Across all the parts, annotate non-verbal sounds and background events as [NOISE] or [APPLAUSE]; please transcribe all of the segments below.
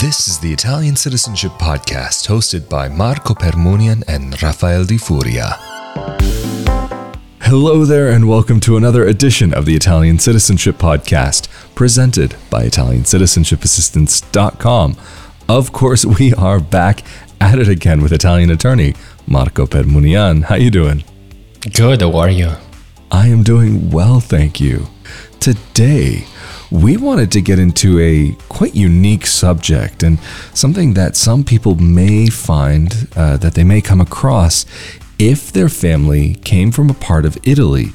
This is the Italian Citizenship Podcast hosted by Marco Permunian and Rafael Di Furia. Hello there, and welcome to another edition of the Italian Citizenship Podcast, presented by Italiancitizenship.assistance.com. Of course, we are back at it again with Italian attorney Marco Permunian. How are you doing? Good. How are you? I am doing well, thank you. Today, we wanted to get into a quite unique subject and something that some people may find uh, that they may come across if their family came from a part of Italy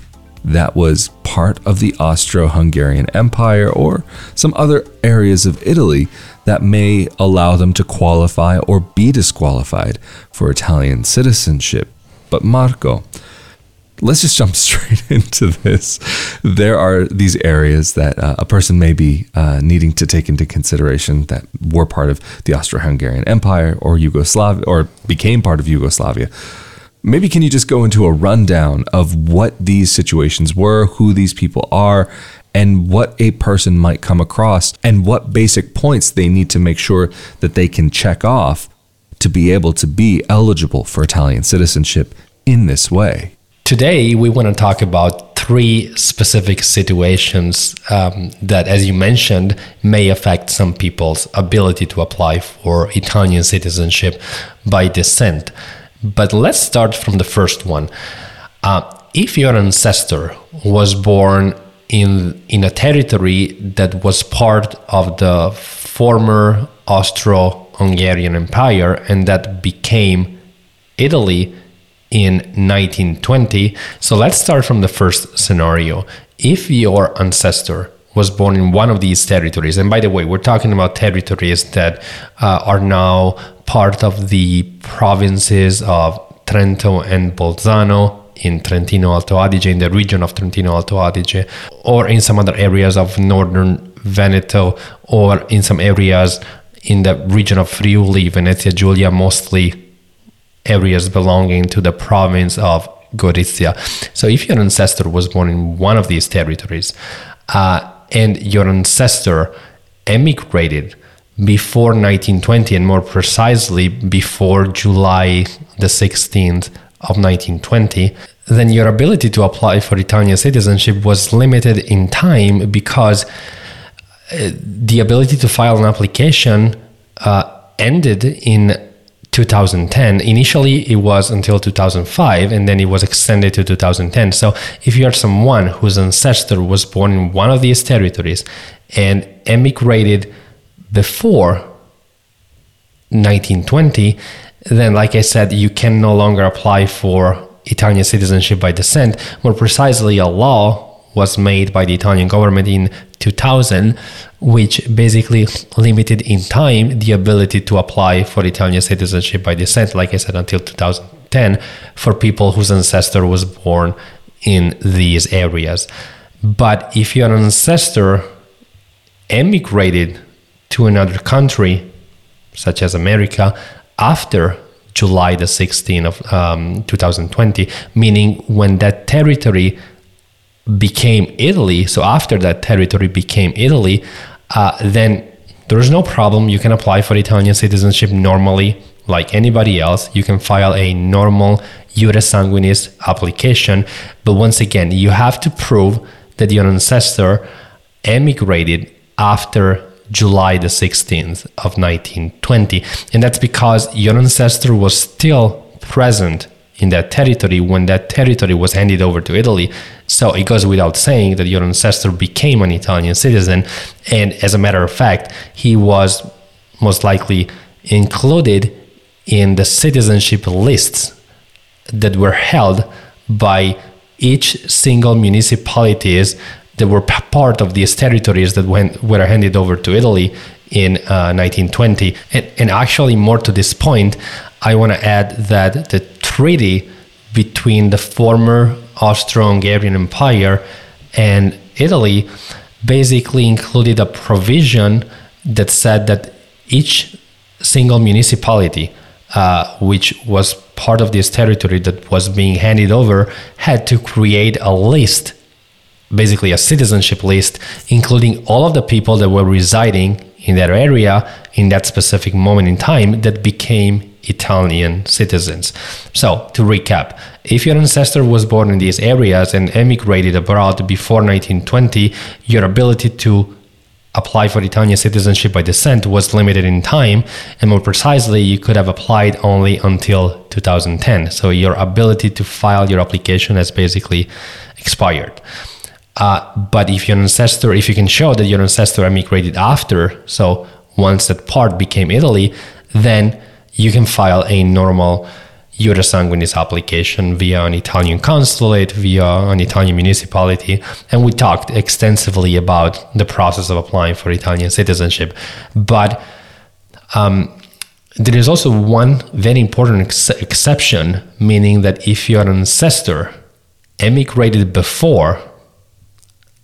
that was part of the Austro Hungarian Empire or some other areas of Italy that may allow them to qualify or be disqualified for Italian citizenship. But Marco, let's just jump [LAUGHS] straight into this. There are these areas that uh, a person may be uh, needing to take into consideration that were part of the Austro-Hungarian Empire or Yugoslavia or became part of Yugoslavia. Maybe can you just go into a rundown of what these situations were, who these people are, and what a person might come across, and what basic points they need to make sure that they can check off to be able to be eligible for Italian citizenship in this way? Today, we want to talk about three specific situations um, that, as you mentioned, may affect some people's ability to apply for Italian citizenship by descent. But let's start from the first one. Uh, if your ancestor was born in, in a territory that was part of the former Austro Hungarian Empire and that became Italy in 1920. So let's start from the first scenario. If your ancestor was born in one of these territories, and by the way, we're talking about territories that uh, are now part of the provinces of Trento and Bolzano in Trentino Alto Adige, in the region of Trentino Alto Adige, or in some other areas of northern Veneto, or in some areas in the region of Friuli, Venezia Giulia, mostly areas belonging to the province of Gorizia. So if your ancestor was born in one of these territories uh, and your ancestor emigrated before 1920 and more precisely before July the 16th of 1920, then your ability to apply for Italian citizenship was limited in time because uh, the ability to file an application uh, ended in 2010. Initially, it was until 2005, and then it was extended to 2010. So, if you are someone whose ancestor was born in one of these territories and emigrated before 1920, then, like I said, you can no longer apply for Italian citizenship by descent. More precisely, a law was made by the Italian government in 2000, which basically limited in time the ability to apply for Italian citizenship by descent, like I said, until 2010, for people whose ancestor was born in these areas. But if your ancestor emigrated to another country, such as America, after July the 16th of um, 2020, meaning when that territory became Italy, so after that territory became Italy, uh, then there's no problem. You can apply for Italian citizenship normally, like anybody else. You can file a normal Iure Sanguinis application. But once again, you have to prove that your ancestor emigrated after July the 16th of 1920. And that's because your ancestor was still present in that territory when that territory was handed over to Italy. So it goes without saying that your ancestor became an Italian citizen. And as a matter of fact, he was most likely included in the citizenship lists that were held by each single municipalities that were part of these territories that went, were handed over to Italy in uh, 1920. And, and actually, more to this point, I want to add that the treaty between the former Austro Hungarian Empire and Italy basically included a provision that said that each single municipality, uh, which was part of this territory that was being handed over, had to create a list, basically a citizenship list, including all of the people that were residing in that area in that specific moment in time that became Italian citizens. So, to recap, if your ancestor was born in these areas and emigrated abroad before 1920, your ability to apply for Italian citizenship by descent was limited in time, and more precisely, you could have applied only until 2010. So, your ability to file your application has basically expired. Uh, but if your ancestor, if you can show that your ancestor emigrated after, so once that part became Italy, then you can file a normal Sanguinis application via an Italian consulate, via an Italian municipality. And we talked extensively about the process of applying for Italian citizenship. But um, there is also one very important ex- exception, meaning that if your ancestor emigrated before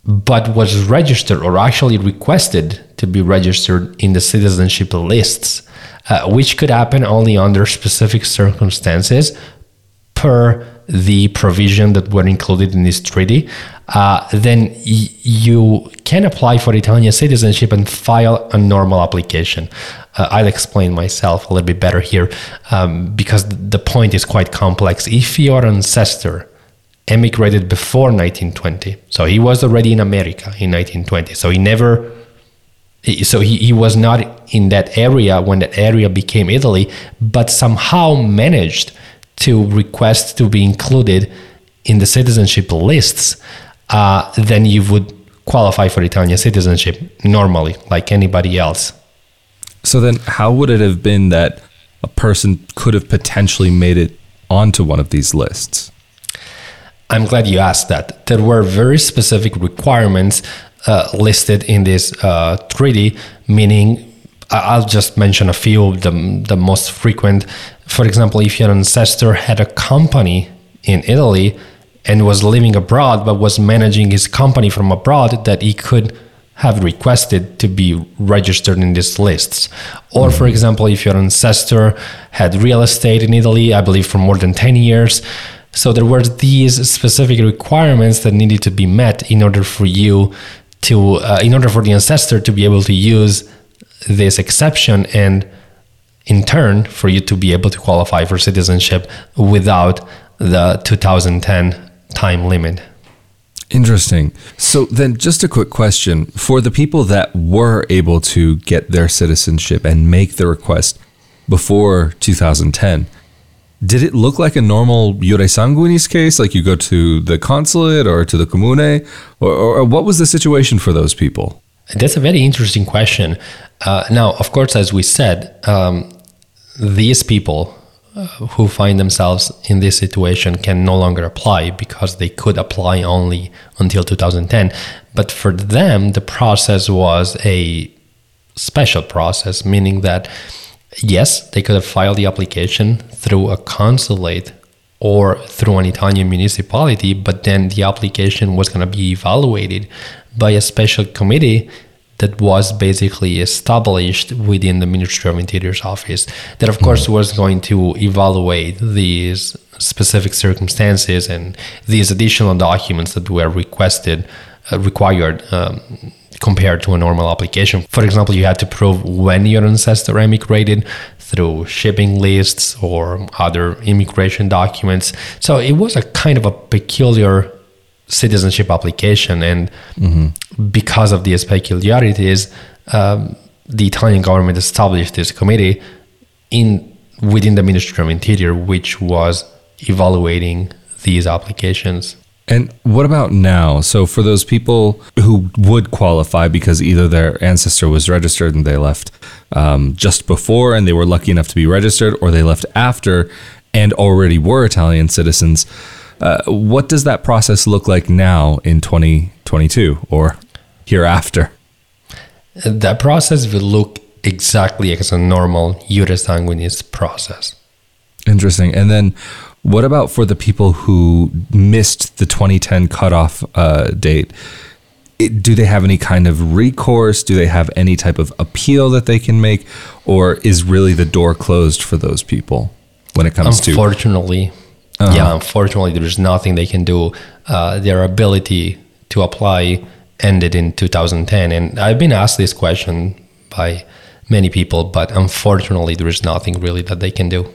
but was registered or actually requested to be registered in the citizenship lists, uh, which could happen only under specific circumstances per the provision that were included in this treaty, uh, then y- you can apply for Italian citizenship and file a normal application. Uh, I'll explain myself a little bit better here um, because the point is quite complex. If your ancestor emigrated before 1920. So he was already in America in 1920. So he never, so he, he was not in that area when that area became Italy, but somehow managed to request to be included in the citizenship lists. Uh, then you would qualify for Italian citizenship normally, like anybody else. So then, how would it have been that a person could have potentially made it onto one of these lists? I'm glad you asked that. There were very specific requirements uh, listed in this uh, treaty, meaning I'll just mention a few of the, the most frequent. For example, if your ancestor had a company in Italy and was living abroad but was managing his company from abroad, that he could have requested to be registered in these lists. Or, for example, if your ancestor had real estate in Italy, I believe for more than 10 years, so there were these specific requirements that needed to be met in order for you to, uh, in order for the ancestor to be able to use this exception and in turn for you to be able to qualify for citizenship without the 2010 time limit. Interesting. So then just a quick question for the people that were able to get their citizenship and make the request before 2010 did it look like a normal Iure Sanguinis case? Like you go to the consulate or to the comune? Or, or what was the situation for those people? That's a very interesting question. Uh, now, of course, as we said, um, these people uh, who find themselves in this situation can no longer apply because they could apply only until 2010. But for them, the process was a special process, meaning that yes, they could have filed the application through a consulate or through an Italian municipality, but then the application was going to be evaluated by a special committee that was basically established within the Ministry of Interior's office. That, of hmm. course, was going to evaluate these specific circumstances and these additional documents that were requested, required. Um, compared to a normal application. For example, you had to prove when your ancestor emigrated through shipping lists or other immigration documents. So it was a kind of a peculiar citizenship application. And mm-hmm. because of these peculiarities, um, the Italian government established this committee in within the Ministry of Interior, which was evaluating these applications. And what about now? So, for those people who would qualify because either their ancestor was registered and they left um, just before and they were lucky enough to be registered, or they left after and already were Italian citizens, uh, what does that process look like now in 2022 or hereafter? That process will look exactly as a normal Iure Sanguinis process. Interesting. And then what about for the people who missed the 2010 cutoff uh, date? It, do they have any kind of recourse? Do they have any type of appeal that they can make? Or is really the door closed for those people when it comes unfortunately, to. Uh-huh. Yeah, unfortunately, there's nothing they can do. Uh, their ability to apply ended in 2010. And I've been asked this question by many people, but unfortunately, there is nothing really that they can do.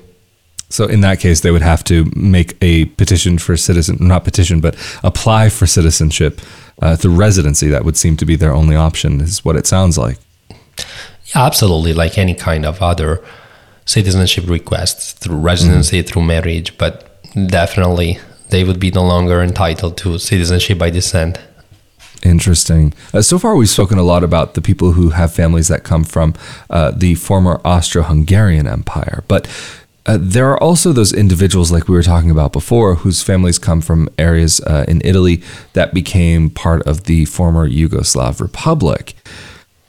So in that case, they would have to make a petition for citizen, not petition, but apply for citizenship uh, through residency. That would seem to be their only option, is what it sounds like. Absolutely, like any kind of other citizenship requests through residency, mm-hmm. through marriage, but definitely they would be no longer entitled to citizenship by descent. Interesting. Uh, so far, we've spoken a lot about the people who have families that come from uh, the former Austro Hungarian Empire. But uh, there are also those individuals, like we were talking about before, whose families come from areas uh, in Italy that became part of the former Yugoslav Republic.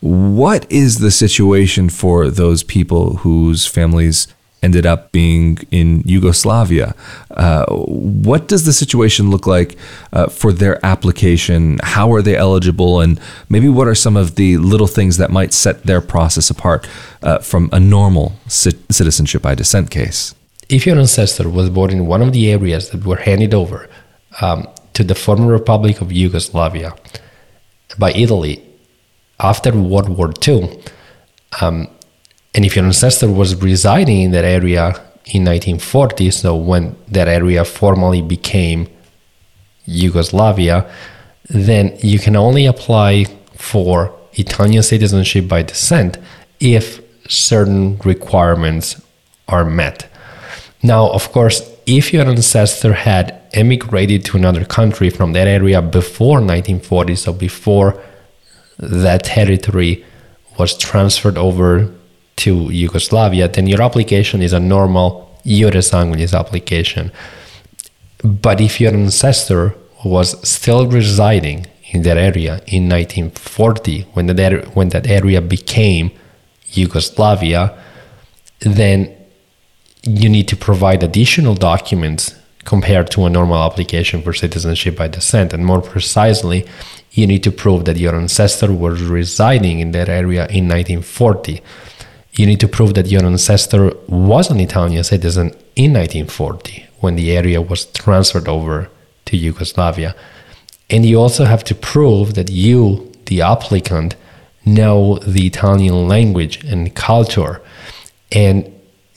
What is the situation for those people whose families ended up being in Yugoslavia. Uh, what does the situation look like uh, for their application? How are they eligible? And maybe what are some of the little things that might set their process apart uh, from a normal citizenship by descent case? If your ancestor was born in one of the areas that were handed over um, to the former Republic of Yugoslavia by Italy after World War II, um, and if your ancestor was residing in that area in 1940, so when that area formally became Yugoslavia, then you can only apply for Italian citizenship by descent if certain requirements are met. Now, of course, if your ancestor had emigrated to another country from that area before 1940, so before that territory was transferred over to Yugoslavia, then your application is a normal Sanguinis application. But if your ancestor was still residing in that area in 1940, when that, when that area became Yugoslavia, then you need to provide additional documents compared to a normal application for citizenship by descent. And more precisely, you need to prove that your ancestor was residing in that area in 1940 you need to prove that your ancestor was an Italian citizen in 1940 when the area was transferred over to Yugoslavia. And you also have to prove that you, the applicant, know the Italian language and culture. And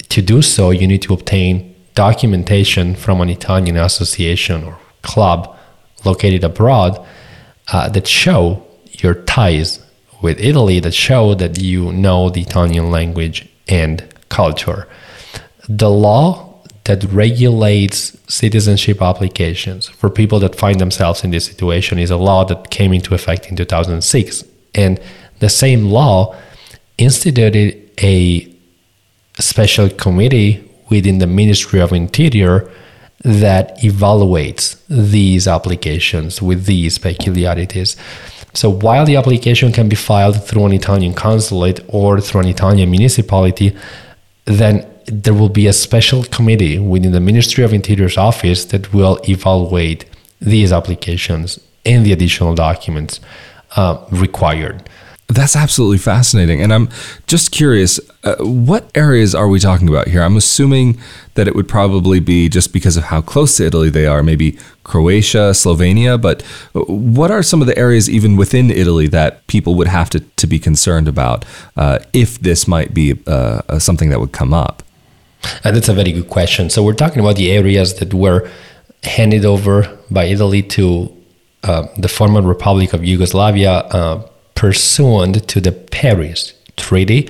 to do so, you need to obtain documentation from an Italian association or club located abroad uh, that show your ties with Italy that show that you know the Italian language and culture. The law that regulates citizenship applications for people that find themselves in this situation is a law that came into effect in 2006. And the same law instituted a special committee within the Ministry of Interior that evaluates these applications with these peculiarities. So while the application can be filed through an Italian consulate or through an Italian municipality, then there will be a special committee within the Ministry of Interior's office that will evaluate these applications and the additional documents uh, required. That's absolutely fascinating. And I'm just curious, uh, what areas are we talking about here? I'm assuming that it would probably be just because of how close to Italy they are, maybe Croatia, Slovenia. But uh, what are some of the areas, even within Italy, that people would have to, to be concerned about uh, if this might be uh, something that would come up? And that's a very good question. So we're talking about the areas that were handed over by Italy to uh, the former Republic of Yugoslavia uh, pursuant to the Paris Treaty.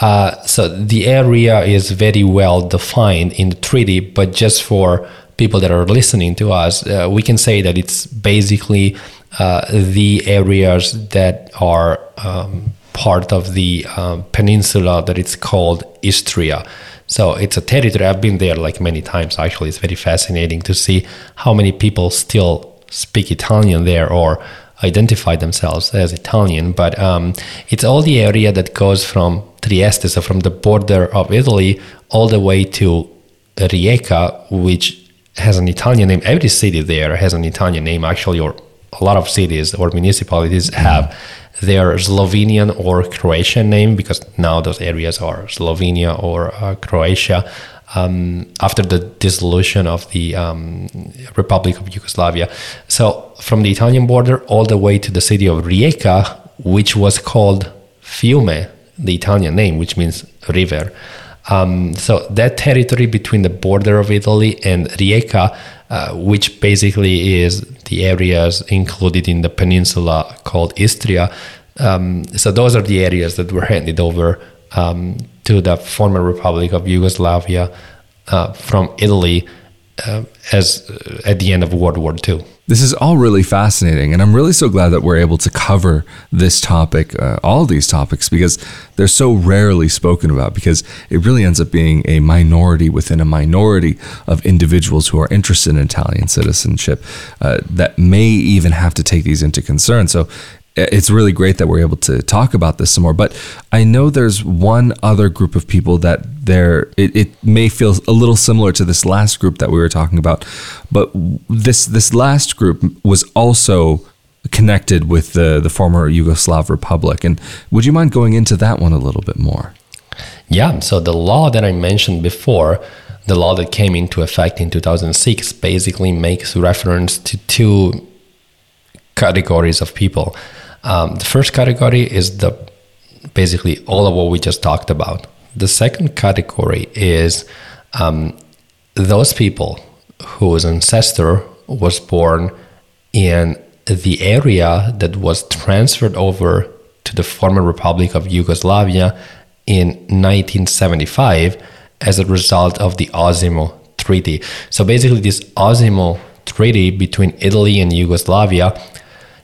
Uh, so the area is very well defined in the treaty, but just for people that are listening to us, uh, we can say that it's basically uh, the areas that are um, part of the um, peninsula that it's called Istria. So it's a territory. I've been there like many times. Actually, it's very fascinating to see how many people still speak Italian there or identify themselves as Italian, but um, it's all the area that goes from Trieste, so from the border of Italy, all the way to Rijeka, which has an Italian name. Every city there has an Italian name, actually, or a lot of cities or municipalities have their Slovenian or Croatian name because now those areas are Slovenia or uh, Croatia um, after the dissolution of the um, Republic of Yugoslavia. So from the Italian border all the way to the city of Rijeka, which was called Fiume the Italian name, which means river. Um, so that territory between the border of Italy and Rijeka, uh, which basically is the areas included in the peninsula called Istria. Um, so those are the areas that were handed over um, to the former Republic of Yugoslavia uh, from Italy uh, as uh, at the end of World War II. This is all really fascinating, and I'm really so glad that we're able to cover this topic, uh, all these topics, because they're so rarely spoken about. Because it really ends up being a minority within a minority of individuals who are interested in Italian citizenship uh, that may even have to take these into concern. So Uh, it's really great that we're able to talk about this some more. But I know there's one other group of people that there it, it may feel a little similar to this last group that we were talking about, but this this last group was also connected with the the former Yugoslav Republic. And would you mind going into that one a little bit more? Yeah. So the law that I mentioned before. The law that came into effect in 2006 basically makes reference to two categories of people um, the first category is the basically all of what we just talked about. The second category is um, those people whose ancestor was born in the area that was transferred over to the former Republic of Yugoslavia in 1975 as a result of the Osimo Treaty. So basically, this Osimo Treaty between Italy and Yugoslavia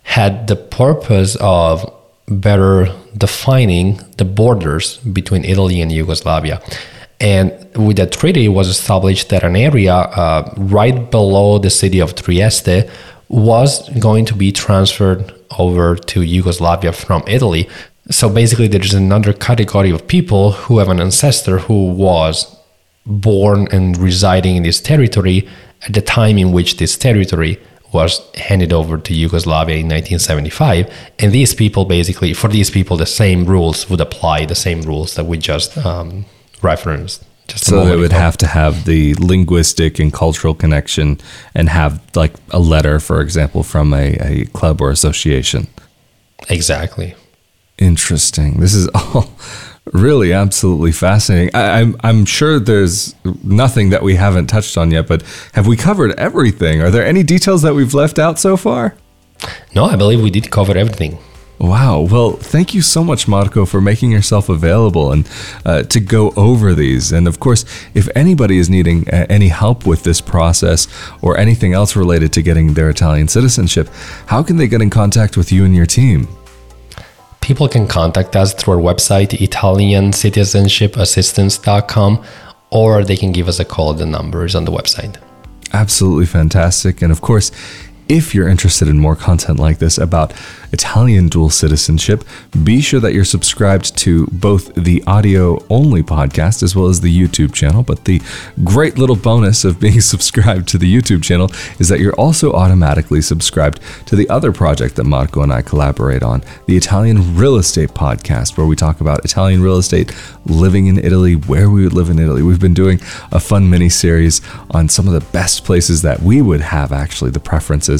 had the purpose of better defining the borders between Italy and Yugoslavia. And with that treaty, was established that an area uh, right below the city of Trieste was going to be transferred over to Yugoslavia from Italy. So basically, there's another category of people who have an ancestor who was born and residing in this territory at the time in which this territory was handed over to Yugoslavia in 1975. And these people basically, for these people, the same rules would apply, the same rules that we just um, referenced. Just so they would ago. have to have the linguistic and cultural connection and have like a letter, for example, from a, a club or association. Exactly. Interesting. This is [LAUGHS] all really absolutely fascinating. I, am I'm, I'm sure there's nothing that we haven't touched on yet, but have we covered everything? Are there any details that we've left out so far? No, I believe we did cover everything. Wow. Well, thank you so much, Marco, for making yourself available and uh, to go over these. And of course, if anybody is needing uh, any help with this process or anything else related to getting their Italian citizenship, how can they get in contact with you and your team? People can contact us through our website, Italiancitizenshipassistance.com, or they can give us a call. The number is on the website. Absolutely fantastic. And of course, if you're interested in more content like this about Italian dual citizenship, be sure that you're subscribed to both the audio only podcast as well as the YouTube channel. But the great little bonus of being [LAUGHS] subscribed to the YouTube channel is that you're also automatically subscribed to the other project that Marco and I collaborate on, the Italian Real Estate Podcast, where we talk about Italian real estate, living in Italy, where we would live in Italy. We've been doing a fun mini series on some of the best places that we would have actually the preferences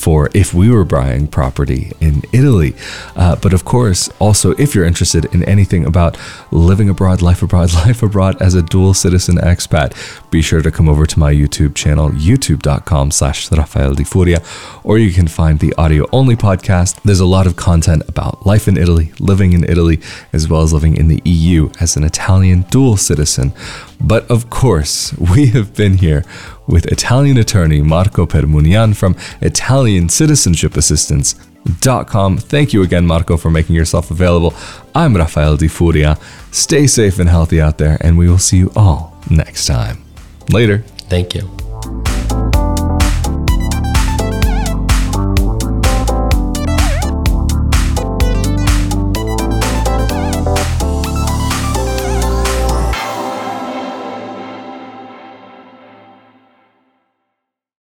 for if we were buying property in Italy. Uh, but of course, also if you're interested in anything about living abroad, life abroad, [LAUGHS] life abroad as a dual citizen expat, be sure to come over to my YouTube channel, youtube.com slash Rafael Di Furia, or you can find the audio only podcast. There's a lot of content about life in Italy, living in Italy, as well as living in the EU as an Italian dual citizen. But of course, [LAUGHS] we have been here with Italian attorney Marco Permunian from Italian Citizenship Assistance.com. Thank you again, Marco, for making yourself available. I'm Rafael Di Furia. Stay safe and healthy out there, and we will see you all next time. Later. Thank you.